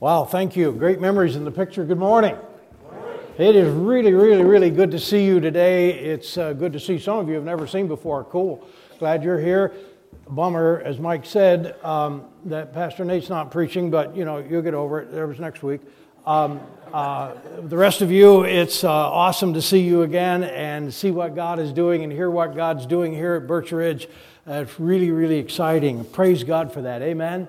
Wow, thank you. Great memories in the picture. Good morning. It is really, really, really good to see you today. It's uh, good to see some of you I've never seen before. Cool. Glad you're here. Bummer, as Mike said, um, that Pastor Nate's not preaching, but you know you'll get over it. There was next week. Um, uh, the rest of you, it's uh, awesome to see you again and see what God is doing and hear what God's doing here at Birch Ridge. Uh, it's really, really exciting. Praise God for that. Amen.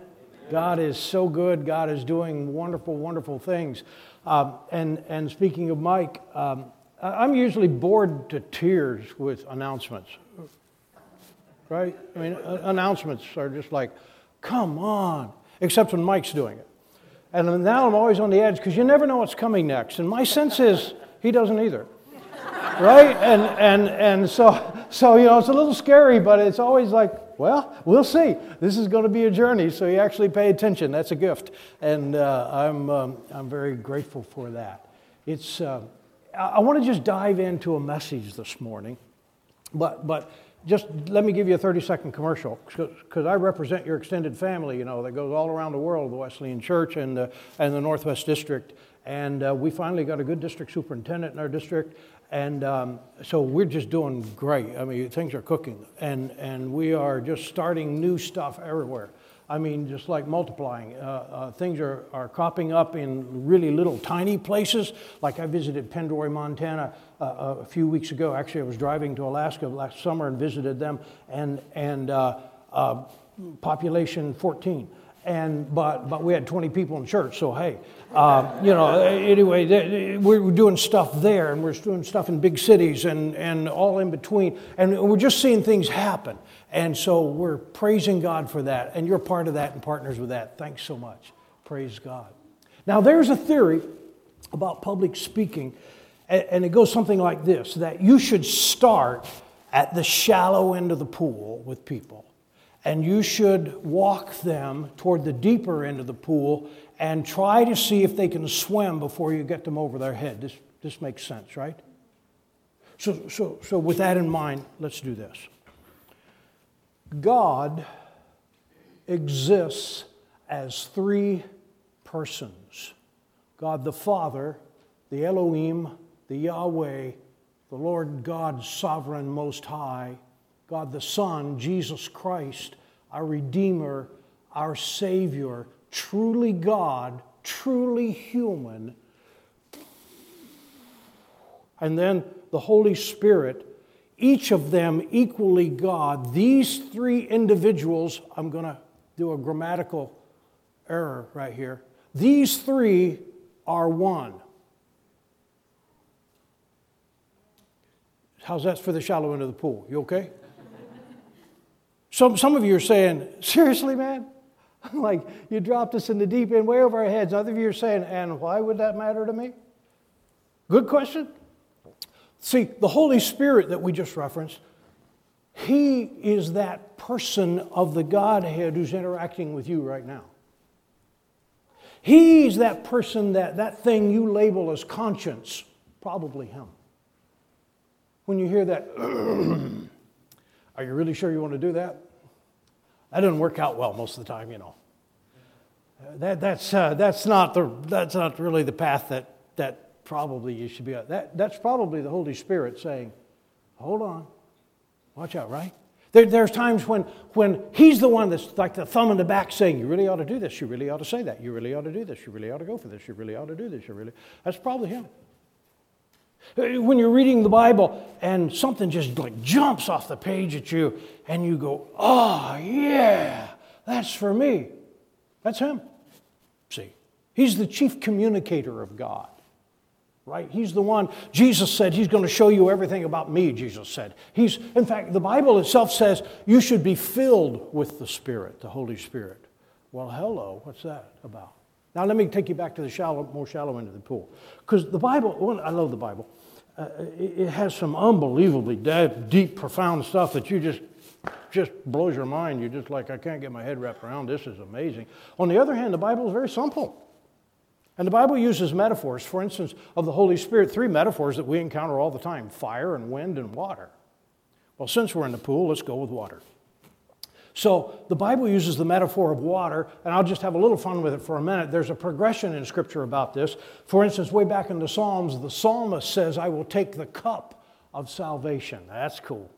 God is so good. God is doing wonderful, wonderful things. Um, and, and speaking of Mike, um, I'm usually bored to tears with announcements, right? I mean, announcements are just like, come on, except when Mike's doing it. And now I'm always on the edge because you never know what's coming next. And my sense is he doesn't either. right? And, and, and so, so, you know, it's a little scary, but it's always like, well, we'll see. This is going to be a journey, so you actually pay attention. That's a gift. And uh, I'm, um, I'm very grateful for that. It's, uh, I want to just dive into a message this morning, but, but just let me give you a 30 second commercial because I represent your extended family, you know, that goes all around the world, the Wesleyan Church and the, and the Northwest District. And uh, we finally got a good district superintendent in our district. And um, so we're just doing great. I mean, things are cooking. And, and we are just starting new stuff everywhere. I mean, just like multiplying. Uh, uh, things are, are cropping up in really little tiny places. Like I visited Pendroy, Montana uh, uh, a few weeks ago. Actually, I was driving to Alaska last summer and visited them, and, and uh, uh, population 14 and but but we had 20 people in church so hey uh, you know anyway we're doing stuff there and we're doing stuff in big cities and and all in between. And we're just seeing things happen. And so we're praising god for that. And you're part of that and partners with that. Thanks so much. Praise god. Now there's a theory about public speaking and it goes something like this that you should start at the shallow end of the pool with people and you should walk them toward the deeper end of the pool and try to see if they can swim before you get them over their head. This, this makes sense, right? So, so, so, with that in mind, let's do this. God exists as three persons God the Father, the Elohim, the Yahweh, the Lord God, sovereign, most high God the Son, Jesus Christ, our Redeemer, our Savior, truly God, truly human. And then the Holy Spirit, each of them equally God. These three individuals, I'm going to do a grammatical error right here. These three are one. How's that for the shallow end of the pool? You okay? Some, some of you are saying, seriously, man? like, you dropped us in the deep end way over our heads. Other of you are saying, and why would that matter to me? Good question. See, the Holy Spirit that we just referenced, He is that person of the Godhead who's interacting with you right now. He's that person, that, that thing you label as conscience, probably Him. When you hear that, Are you really sure you want to do that? That doesn't work out well most of the time, you know. That, that's, uh, that's, not the, that's not really the path that, that probably you should be on. That, that's probably the Holy Spirit saying, hold on, watch out, right? There, there's times when, when he's the one that's like the thumb in the back saying, You really ought to do this. You really ought to say that. You really ought to do this. You really ought to go for this. You really ought to do this. You really. That's probably him. Uh, when you're reading the Bible and something just like jumps off the page at you and you go, oh, yeah, that's for me. That's him. See, he's the chief communicator of God, right? He's the one, Jesus said, he's going to show you everything about me, Jesus said. He's, in fact, the Bible itself says you should be filled with the Spirit, the Holy Spirit. Well, hello, what's that about? Now, let me take you back to the shallow, more shallow end of the pool. Because the Bible, well, I love the Bible. Uh, it, it, has some unbelievably deep, profound stuff that you just just blows your mind. You're just like, I can't get my head wrapped around this. is amazing. On the other hand, the Bible is very simple. And the Bible uses metaphors, for instance, of the Holy Spirit, three metaphors that we encounter all the time fire and wind and water. Well, since we're in the pool, let's go with water. So the Bible uses the metaphor of water, and I'll just have a little fun with it for a minute. There's a progression in Scripture about this. For instance, way back in the Psalms, the psalmist says, I will take the cup of salvation. That's cool.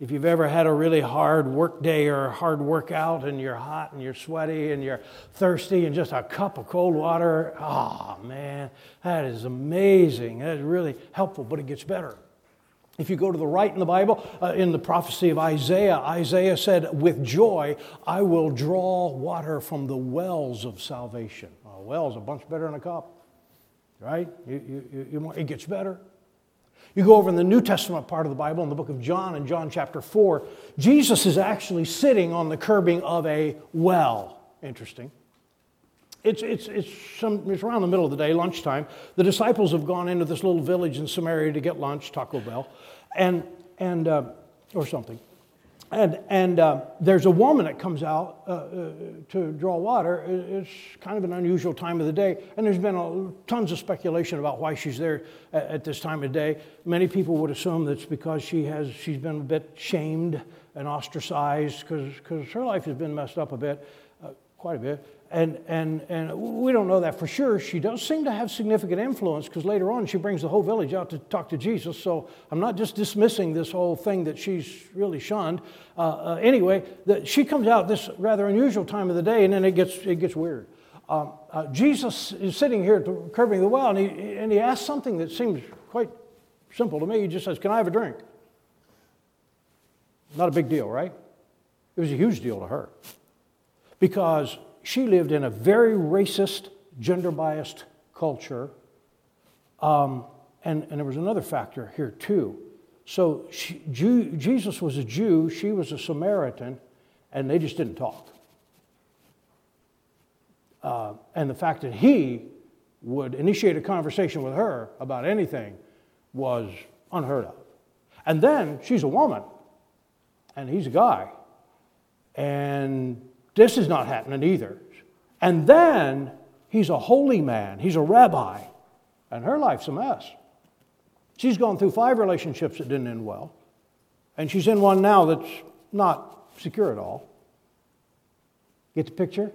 If you've ever had a really hard work day or a hard workout and you're hot and you're sweaty and you're thirsty and just a cup of cold water, oh man, that is amazing. That is really helpful, but it gets better. If you go to the right in the Bible, uh, in the prophecy of Isaiah, Isaiah said, With joy I will draw water from the wells of salvation. A well well's a bunch better than a cup, right? You, you, you, it gets better. You go over in the New Testament part of the Bible, in the book of John, in John chapter 4, Jesus is actually sitting on the curbing of a well. Interesting. It's, it's, it's, some, it's around the middle of the day, lunchtime. The disciples have gone into this little village in Samaria to get lunch, Taco Bell, and, and, uh, or something. And, and uh, there's a woman that comes out uh, uh, to draw water. It's kind of an unusual time of the day. And there's been a, tons of speculation about why she's there at, at this time of day. Many people would assume that's because she has, she's been a bit shamed and ostracized because her life has been messed up a bit, uh, quite a bit and, and, and we don't know that for sure. She does seem to have significant influence because later on she brings the whole village out to talk to Jesus. So I'm not just dismissing this whole thing that she's really shunned. Uh, uh, anyway, the, she comes out this rather unusual time of the day, and then it gets, it gets weird. Um, uh, Jesus is sitting here curbing the well, and he, and he asks something that seems quite simple to me. He just says, Can I have a drink? Not a big deal, right? It was a huge deal to her because she lived in a very racist, gender biased culture. Um, and, and there was another factor here, too. So she, Jew, Jesus was a Jew, she was a Samaritan, and they just didn't talk. Uh, and the fact that he would initiate a conversation with her about anything was unheard of. And then she's a woman, and he's a guy. And this is not happening either. And then he's a holy man, he's a rabbi, and her life's a mess. She's gone through five relationships that didn't end well, and she's in one now that's not secure at all. Get the picture?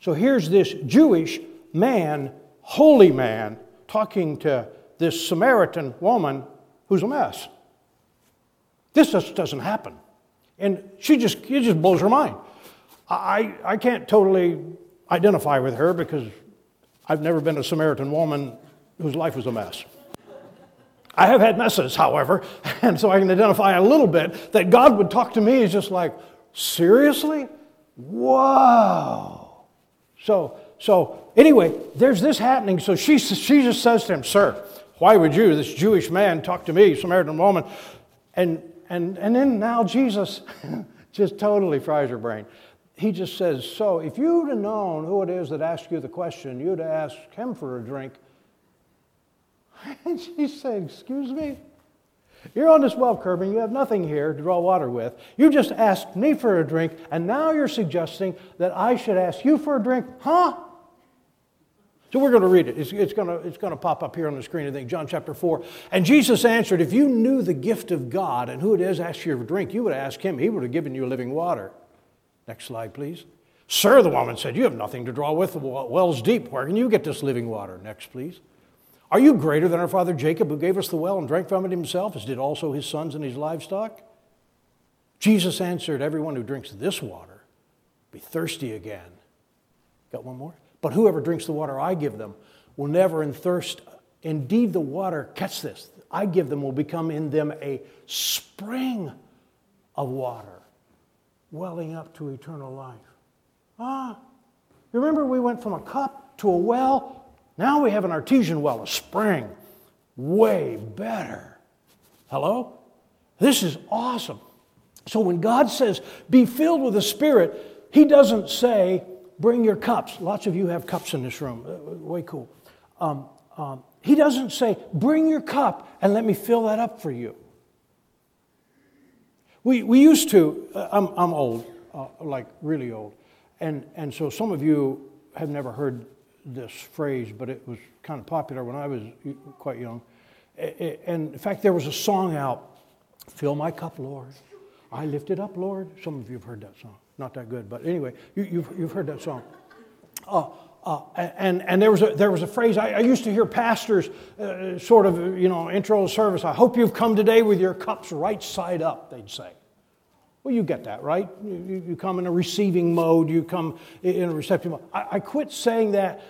So here's this Jewish man, holy man, talking to this Samaritan woman who's a mess. This just doesn't happen. And she just, it just blows her mind. I, I can't totally identify with her because I've never been a Samaritan woman whose life was a mess. I have had messes, however, and so I can identify a little bit that God would talk to me is just like, seriously? Whoa. So, so anyway, there's this happening. So she, she just says to him, Sir, why would you, this Jewish man, talk to me, Samaritan woman? And, and, and then now Jesus just totally fries her brain he just says, So if you'd have known who it is that asked you the question, you'd have asked him for a drink. And she said, Excuse me? You're on this well curb and you have nothing here to draw water with. You just asked me for a drink, and now you're suggesting that I should ask you for a drink? Huh? So we're going to read it. It's, it's, going to, it's going to pop up here on the screen, I think, John chapter 4. And Jesus answered, If you knew the gift of God and who it is asked you for a drink, you would ask him. He would have given you living water. Next slide, please. Sir, the woman said, You have nothing to draw with. The well's deep. Where can you get this living water? Next, please. Are you greater than our father Jacob, who gave us the well and drank from it himself, as did also his sons and his livestock? Jesus answered, Everyone who drinks this water be thirsty again. Got one more? But whoever drinks the water I give them will never in thirst. Indeed, the water, catch this, I give them will become in them a spring of water welling up to eternal life. Ah, remember we went from a cup to a well? Now we have an artesian well, a spring. Way better. Hello? This is awesome. So when God says, be filled with the Spirit, He doesn't say, bring your cups. Lots of you have cups in this room. Uh, way cool. Um, um, he doesn't say, bring your cup and let me fill that up for you. We, we used to, uh, I'm, I'm old, uh, like really old. And, and so some of you have never heard this phrase, but it was kind of popular when I was quite young. And in fact, there was a song out, Fill My Cup, Lord. I lift it up, Lord. Some of you have heard that song. not that good, but anyway, you, have you've, you've heard that song. Uh, uh, and, and there, was a, there was a phrase I, I used to hear pastors uh, sort of, you know, intro service. I hope you've come today with your cups right side up, they'd say. Well, you get that, right? You, you come in a receiving mode, you come in a receptive mode. I, I quit saying that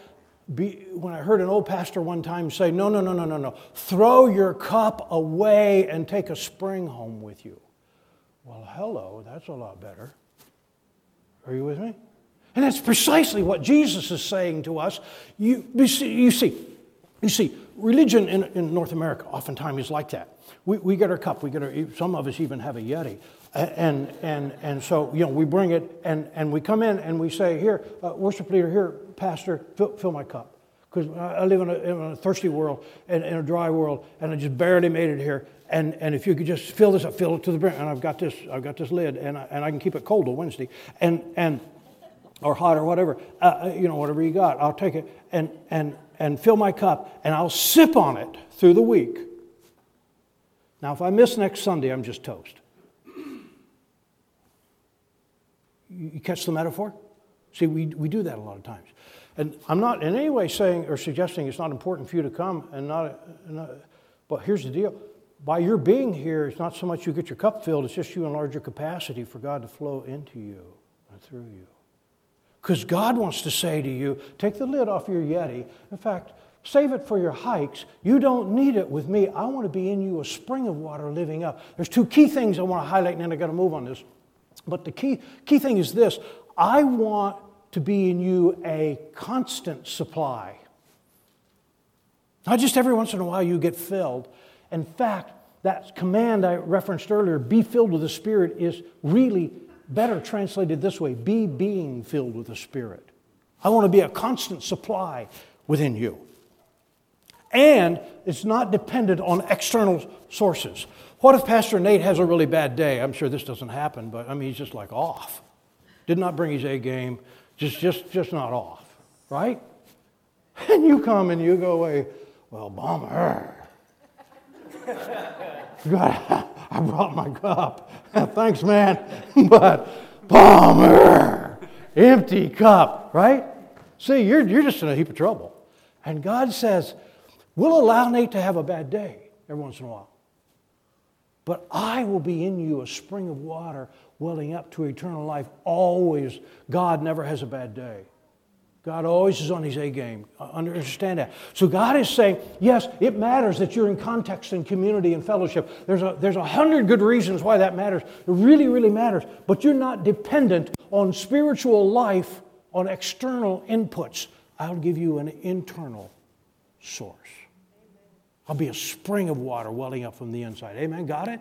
be, when I heard an old pastor one time say, no, no, no, no, no, no. Throw your cup away and take a spring home with you. Well, hello, that's a lot better. Are you with me? And that's precisely what Jesus is saying to us. You, you, see, you see, you see, religion in, in North America oftentimes is like that. We, we get our cup, we get our, some of us even have a Yeti. And, and, and so, you know, we bring it and, and we come in and we say, Here, uh, worship leader, here, pastor, fill, fill my cup. Because I live in a, in a, thirsty world and in a dry world, and I just barely made it here. And, and if you could just fill this up, fill it to the brim. And I've got this, I've got this lid, and I, and I can keep it cold till Wednesday, and, and, or hot or whatever, uh, uh, you know, whatever you got. I'll take it and, and, and fill my cup, and I'll sip on it through the week. Now, if I miss next Sunday, I'm just toast. You catch the metaphor? See, we, we do that a lot of times. And I'm not in any way saying or suggesting it's not important for you to come and not, not but here's the deal. By your being here, it's not so much you get your cup filled, it's just you enlarge your capacity for God to flow into you and through you. Because God wants to say to you, take the lid off your Yeti. In fact, save it for your hikes. You don't need it with me. I want to be in you a spring of water living up. There's two key things I want to highlight, and then I got to move on this. But the key, key thing is this I want to be in you a constant supply. Not just every once in a while you get filled. In fact, that command I referenced earlier, be filled with the Spirit, is really better translated this way be being filled with the Spirit. I want to be a constant supply within you. And it's not dependent on external sources. What if Pastor Nate has a really bad day? I'm sure this doesn't happen, but I mean, he's just like off. Did not bring his A game, just, just, just not off, right? And you come and you go away, well, bummer. God, I brought my cup. Thanks, man. But bummer. Empty cup, right? See, you're, you're just in a heap of trouble. And God says, We'll allow Nate to have a bad day every once in a while. But I will be in you a spring of water welling up to eternal life. Always. God never has a bad day. God always is on his A game. Uh, understand that. So God is saying, yes, it matters that you're in context and community and fellowship. There's a, there's a hundred good reasons why that matters. It really, really matters. But you're not dependent on spiritual life on external inputs. I'll give you an internal source. I'll be a spring of water welling up from the inside. Amen? Got it?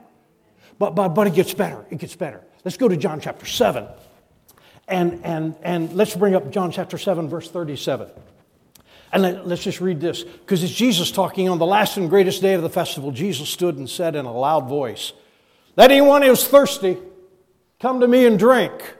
But, but, but it gets better. It gets better. Let's go to John chapter 7. And, and, and let's bring up John chapter 7, verse 37. And let, us just read this, because it's Jesus talking on the last and greatest day of the festival. Jesus stood and said in a loud voice, Let anyone who is thirsty come to me and drink.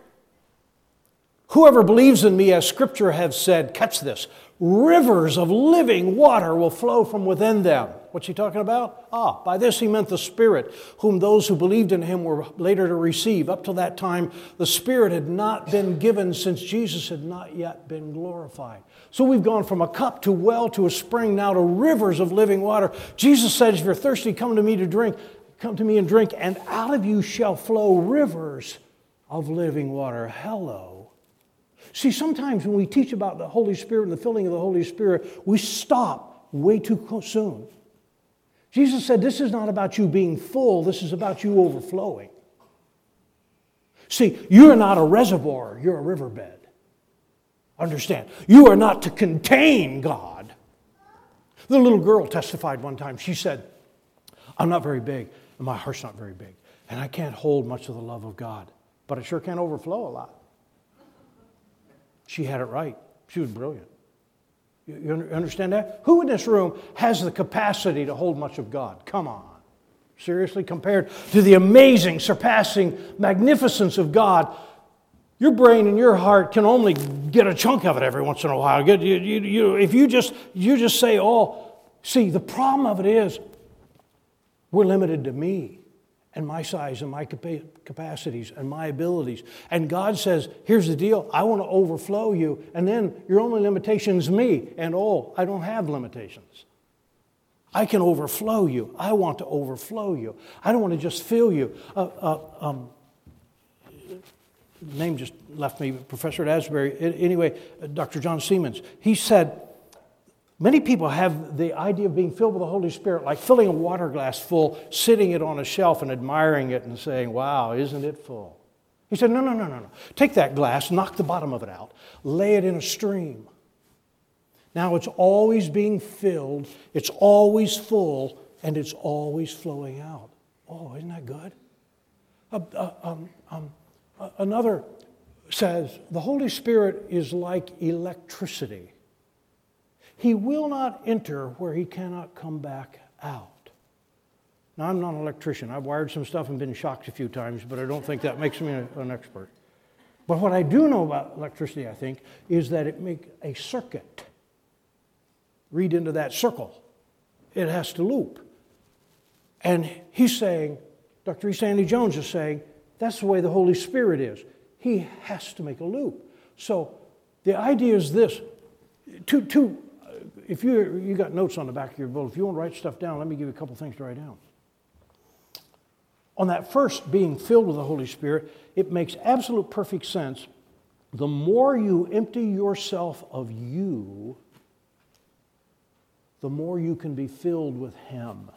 Whoever believes in me, as scripture has said, catch this, rivers of living water will flow from within them. What's he talking about? Ah, by this he meant the Spirit, whom those who believed in him were later to receive. Up to that time, the Spirit had not been given since Jesus had not yet been glorified. So we've gone from a cup to well to a spring now to rivers of living water. Jesus said, If you're thirsty, come to me to drink. Come to me and drink, and out of you shall flow rivers of living water. Hello. See, sometimes when we teach about the Holy Spirit and the filling of the Holy Spirit, we stop way too soon. Jesus said, This is not about you being full, this is about you overflowing. See, you're not a reservoir, you're a riverbed. Understand? You are not to contain God. The little girl testified one time. She said, I'm not very big, and my heart's not very big, and I can't hold much of the love of God, but I sure can't overflow a lot. She had it right. She was brilliant. You understand that? Who in this room has the capacity to hold much of God? Come on. Seriously, compared to the amazing, surpassing magnificence of God, your brain and your heart can only get a chunk of it every once in a while. You, you, you, if you just, you just say, oh, see, the problem of it is we're limited to me and my size and my capacities and my abilities. And God says, here's the deal I want to overflow you. And then your only limitation is me. And oh, I don't have limitations. I can overflow you. I want to overflow you. I don't want to just fill you. Uh, uh, um, name just left me, Professor at Asbury. Anyway, uh, Dr. John Seamands. He said, Many people have the idea of being filled with the Holy Spirit like filling a water glass full, sitting it on a shelf and admiring it and saying, Wow, isn't it full? He said, No, no, no, no, no. Take that glass, knock the bottom of it out, lay it in a stream. Now it's always being filled, it's always full, and it's always flowing out. Oh, isn't that good? Uh, uh, um, um, uh, another says the Holy Spirit is like electricity. He will not enter where he cannot come back out. Now, I'm not an electrician. I've wired some stuff and been shocked a few times, but I don't think that makes me an expert. But what I do know about electricity, I think, is that it makes a circuit. Read into that circle. It has to loop. And he's saying, Dr. E. Stanley Jones is saying, that's the way the Holy Spirit is. He has to make a loop. So the idea is this two, two if you, you got notes on the back of your book, if you want to write stuff down, let me give you a couple things to write down. On that first, being filled with the Holy Spirit, it makes absolute perfect sense. The more you empty yourself of you, the more you can be filled with Him.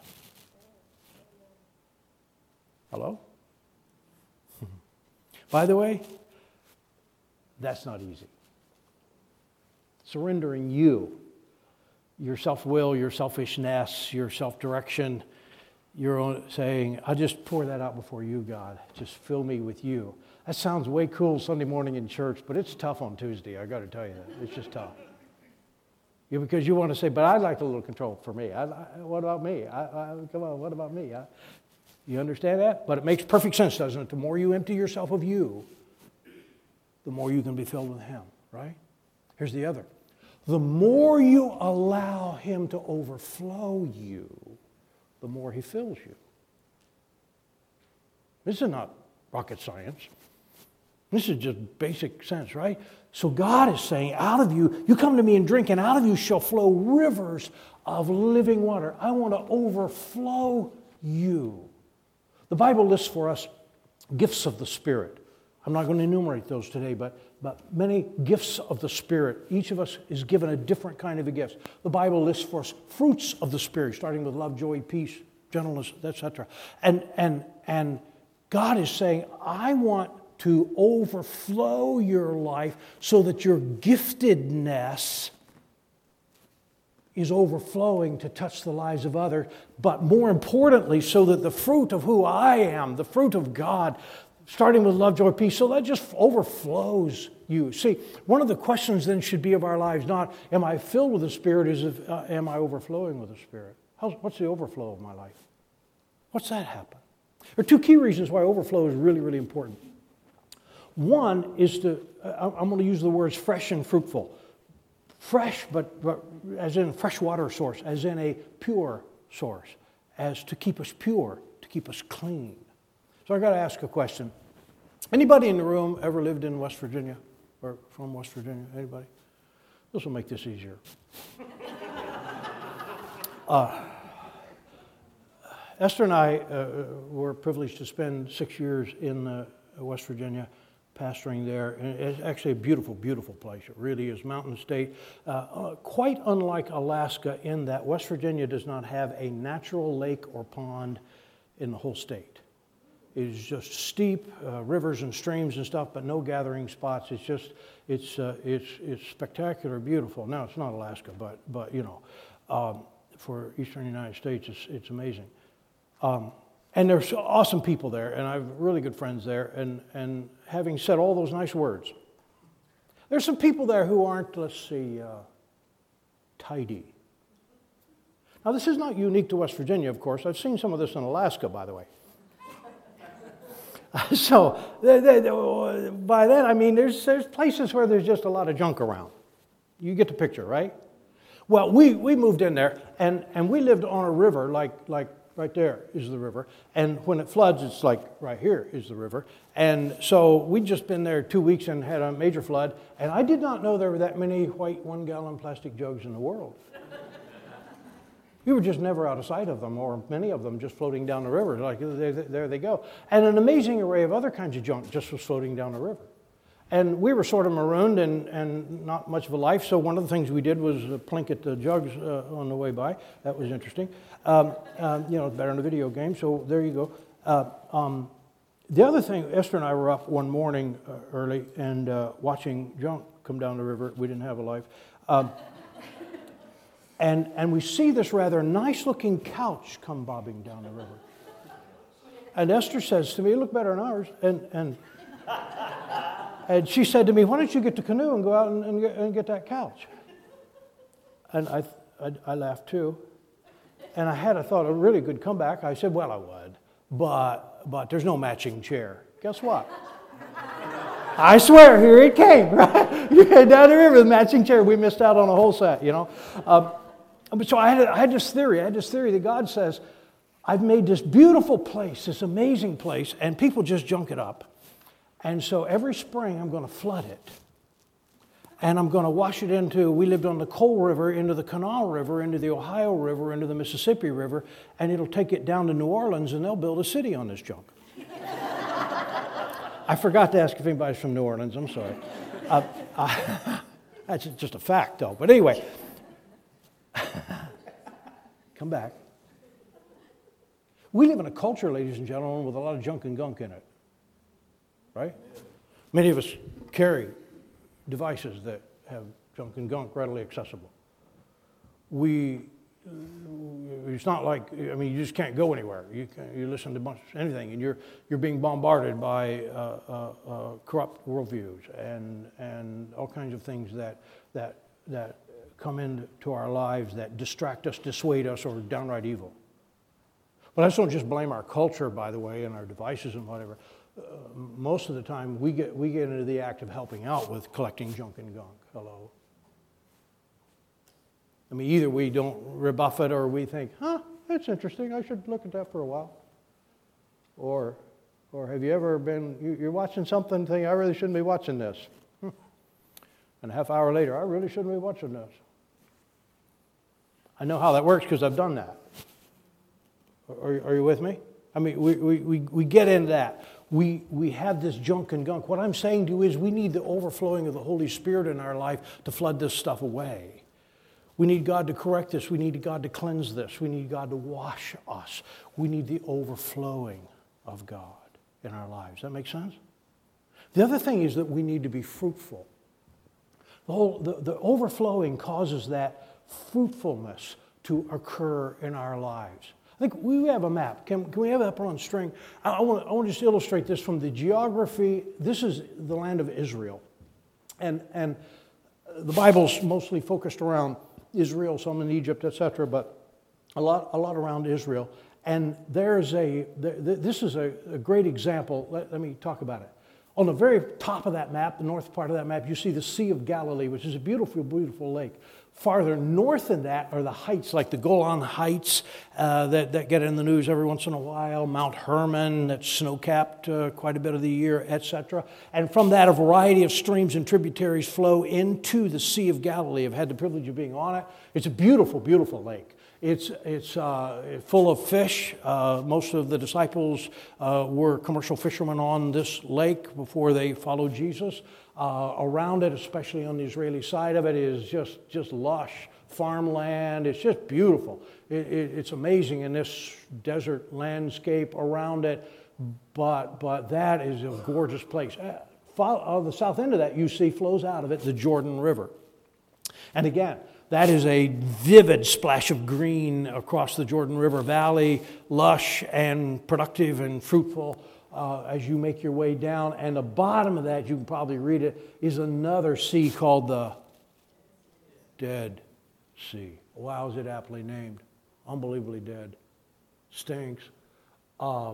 Hello? By the way, that's not easy. Surrendering you your self will, your selfishness, your self direction. You're saying, I just pour that out before you, God. Just fill me with you. That sounds way cool Sunday morning in church, but it's tough on Tuesday. I got to tell you that. It's just tough. Yeah, because you want to say, but I'd like a little control for me. I, I, what about me? I, come on, what about me? you understand that? But it makes perfect sense, doesn't it? The more you empty yourself of you, the more you can be filled with Him, right? Here's the other the more you allow Him to overflow you, the more He fills you. This is not rocket science. This is just basic sense, right? So God is saying, out of you, you come to me and drink, and out of you shall flow rivers of living water. I want to overflow you. The Bible lists for us gifts of the Spirit. I'm not going to enumerate those today, but but many gifts of the Spirit. Each of us is given a different kind of a gift. The Bible lists for us fruits of the Spirit, starting with love, joy, peace, gentleness, etc. And, and, and God is saying, I want to overflow your life so that your giftedness is overflowing to touch the lives of others, but more importantly, so that the fruit of who I am, the fruit of God, starting with love, joy, peace. So that just overflows you. See, one of the questions then should be of our lives not, am I filled with the Spirit, is if, uh, am I overflowing with the Spirit? How's, what's the overflow of my life? What's that happen? There are two key reasons why overflow is really, really important. One is to, uh, I'm going to use the words fresh and fruitful. Fresh, but, but as in fresh water source, as in a pure source, as to keep us pure, to keep us clean. So I got to ask a question. Anybody in the room ever lived in West Virginia or from West Virginia? Anybody? This will make this easier. uh, Esther and I uh, were privileged to spend six years in uh, West Virginia pastoring there. And it's actually a beautiful, beautiful place. It really is. Mountain state. Uh, uh, quite unlike Alaska, in that West Virginia does not have a natural lake or pond in the whole state is just steep, uh, rivers and streams and stuff, but no gathering spots. It's just, it's, uh, it's, it's spectacular, beautiful. Now, it's not Alaska, but, but you know, um, for eastern United States, it's, it's amazing. Um, and there's awesome people there, and I have really good friends there. And, and having said all those nice words, there's some people there who aren't, let's see, uh, tidy. Now, this is not unique to West Virginia, of course. I've seen some of this in Alaska, by the way. so by that I mean there's, there's places where there's just a lot of junk around. You get the picture, right? Well, we, we moved in there and, and we lived on a river like, like right there is the river. And when it floods, it's like right here is the river. And so we'd just been there two weeks and had a major flood. And I did not know there were that many white one gallon plastic jugs in the world. You were just never out of sight of them, or many of them just floating down the river. Like there, they go. And an amazing array of other kinds of junk just was floating down the river. And we were sort of marooned and, and not much of a life, so one of the things we did was plink at the jugs uh, on the way by. That was interesting. Um, um, you know, better in a video game, so there you go. Uh, um, the other thing, Esther and I were up one morning uh, early and uh, watching junk come down the river. We didn't have a life. And, and we see this rather nice looking couch come bobbing down the river. And Esther says to me, look better than ours. And, and and she said to me, Why don't you get the canoe and go out and, and, get, and get, that couch? And I, I, I, laughed too. And I had a thought, of a really good comeback. I said, Well, I would, but, but there's no matching chair. Guess what? I swear, here it came, right? you down the river, the matching chair. We missed out on a whole set, you know. Um, so I had, I had this theory. I had this theory that God says, I've made this beautiful place, this amazing place, and people just junk it up. And so every spring I'm going to flood it. And I'm going to wash it into, we lived on the Coal River, into the Kanawha River, into the Ohio River, into the Mississippi River, and it'll take it down to New Orleans and they'll build a city on this junk. I forgot to ask if anybody's from New Orleans, I'm sorry. Uh, that's just a fact, though. But anyway, come back. We live in a culture, ladies and gentlemen, with a lot of junk and gunk in it right? Many of us carry devices that have junk and gunk readily accessible. We, it's not like, I mean, you just can't go anywhere. You, can, you listen to bunch, anything, and you're, you're being bombarded by uh, uh, uh, corrupt worldviews and, and all kinds of things that, that, that come into our lives that distract us, dissuade us, or downright evil. But just don't just blame our culture, by the way, and our devices and whatever uh, most of the time we get, we get into the act of helping out with collecting junk and gunk. Hello. I mean, either we don't rebuff it or we think, huh, that's interesting. I should look at that for a while. Or, or have you ever been, you're watching something, think, I really shouldn't be watching this. And a half hour later, I really shouldn't be watching this. I know how that works because I've done that. Are, are you with me? I mean, we, we, we, we get into that we, we have this junk and gunk. What I'm saying to you is we need the overflowing of the Holy Spirit in our life to flood this stuff away. We need God to correct this. We need God to cleanse this. We need God to wash us. We need the overflowing of God in our lives. That makes sense? The other thing is that we need to be fruitful. The, whole, the, the overflowing causes that fruitfulness to occur in our lives. I think we have a map. Can, can we have that put on string? I, I, want, to just illustrate this from the geography. This is the land of Israel. And, and uh, the Bible's mostly focused around Israel, some in Egypt, etc., but a lot, a lot around Israel. And there's a, this is a, a great example. Let, let me talk about it. On the very top of that map, the north part of that map, you see the Sea of Galilee, which is a beautiful, beautiful lake. Farther north than that are the heights, like the Golan Heights uh, that, that get in the news every once in a while, Mount Hermon, that's snow capped uh, quite a bit of the year, etc. And from that, a variety of streams and tributaries flow into the Sea of Galilee. I've had the privilege of being on it. It's a beautiful, beautiful lake. It's, it's uh, full of fish. Uh, most of the disciples uh, were commercial fishermen on this lake before they followed Jesus. Uh, around it, especially on the Israeli side of it, is just, just lush farmland. It's just beautiful. It, it, it's amazing in this desert landscape around it, but, but that is a gorgeous place. Uh, follow, uh, the south end of that you see flows out of it the Jordan River. And again, that is a vivid splash of green across the Jordan River Valley, lush and productive and fruitful uh, as you make your way down. And the bottom of that, you can probably read it, is another sea called the Dead Sea. Wow, is it aptly named? Unbelievably dead. Stinks. Uh,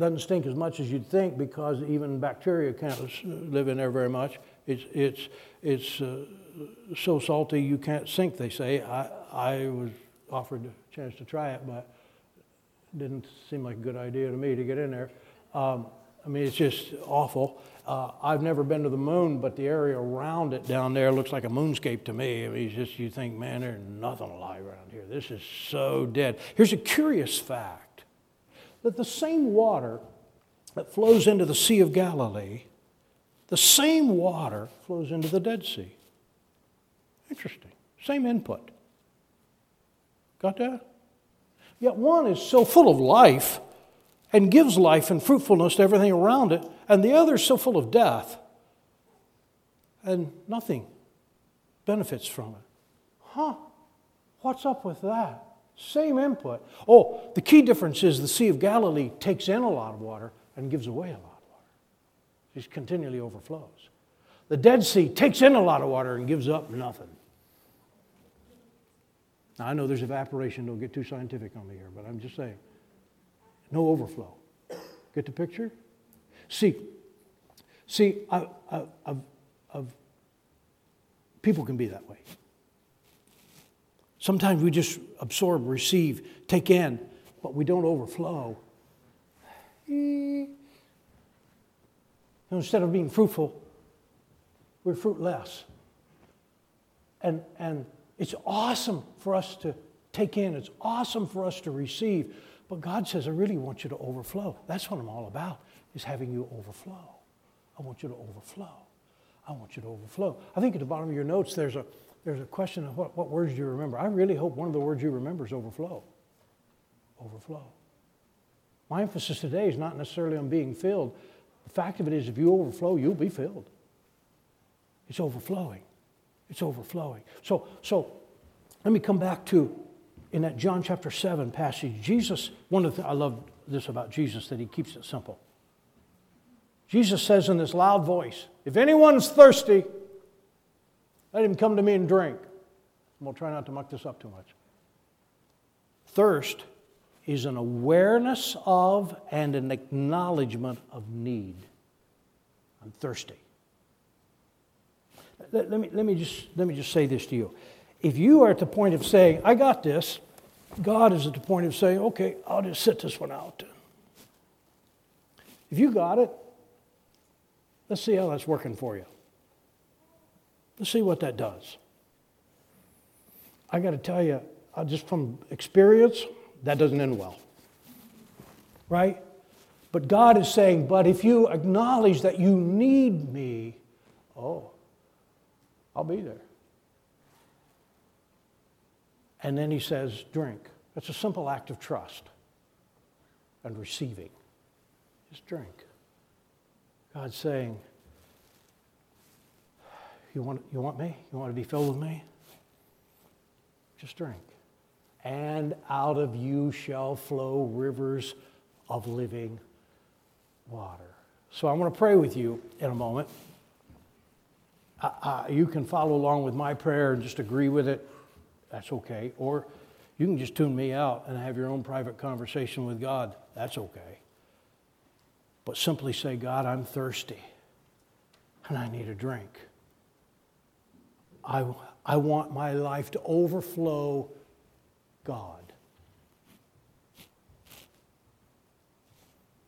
doesn't stink as much as you'd think because even bacteria can't live in there very much. It's, it's, it's uh, so salty you can't sink, they say. I, I was offered a chance to try it, but it Didn't seem like a good idea to me to get in there. Um, I mean, it's just awful. Uh, I've never been to the moon, but the area around it down there looks like a moonscape to me. I mean, it's just you think, man, there's nothing alive around here. This is so dead. Here's a curious fact that the same water that flows into the Sea of Galilee, the same water flows into the Dead Sea. Interesting. Same input. Got that? Yet one is so full of life and gives life and fruitfulness to everything around it, and the other is so full of death and nothing benefits from it. Huh? What's up with that? Same input. Oh, the key difference is the Sea of Galilee takes in a lot of water and gives away a lot of water. It continually overflows. The Dead Sea takes in a lot of water and gives up nothing. Now, I know there's evaporation, don't get too scientific on me here, but I'm just saying no overflow. Get the picture? See, see, I, I, I've, I've, people can be that way. Sometimes we just absorb, receive, take in, but we don't overflow. Instead of being fruitful, we're fruitless. And, and it's awesome for us to take in, it's awesome for us to receive. But God says, I really want you to overflow. That's what I'm all about, is having you overflow. I want you to overflow. I want you to overflow. I think at the bottom of your notes there's a, there's a question of what, what words do you remember. I really hope one of the words you remember is overflow. Overflow. My emphasis today is not necessarily on being filled. The fact of it is, if you overflow, you'll be filled. It's overflowing. It's overflowing. So, so let me come back to in that John chapter 7 passage, Jesus, one of the, I love this about Jesus, that he keeps it simple. Jesus says in this loud voice, If anyone's thirsty, let him come to me and drink. And we'll try not to muck this up too much. Thirst is an awareness of and an acknowledgement of need. I'm thirsty. Let, let, me, let, me just, let me just say this to you. If you are at the point of saying, I got this, God is at the point of saying, okay, I'll just sit this one out. If you got it, let's see how that's working for you. Let's see what that does. I got to tell you, uh, just from experience, that doesn't end well. Right? But God is saying, but if you acknowledge that you need me, oh, I'll be there. And then he says, drink. It's a simple act of trust and receiving. Just drink. God's saying, you want, you want me? You want to be filled with me? Just drink. And out of you shall flow rivers of living water. So I'm going to pray with you in a moment. Uh, you can follow along with my prayer and just agree with it that's okay. Or you can just tune me out and have your own private conversation with God. That's okay. But simply say, God, I'm thirsty and I need a drink. I, I want my life to overflow God.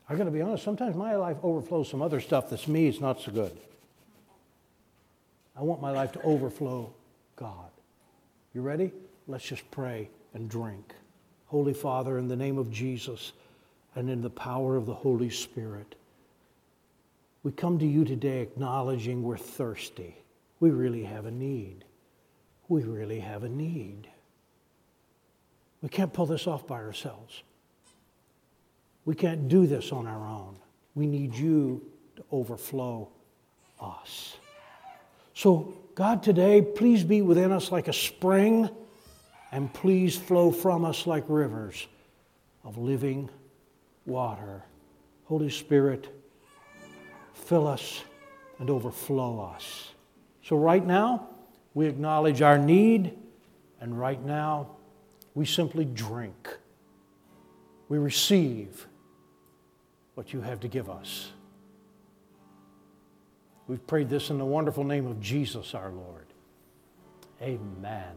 I got to be honest, sometimes my life overflows some other stuff that's me, it's not so good. I want my life to overflow God. You ready? Let's just pray and drink. Holy Father, in the name of Jesus and in the power of the Holy Spirit, we come to you today acknowledging we're thirsty. We really have a need. We really have a need. We can't pull this off by ourselves. We can't do this on our own. We need you to overflow us. So God, today, please be within us like a spring and please flow from us like rivers of living water. Holy Spirit, fill us and overflow us. So, right now, we acknowledge our need, and right now, we simply drink. We receive what you have to give us. We've prayed this in the wonderful name of Jesus our Lord. Amen.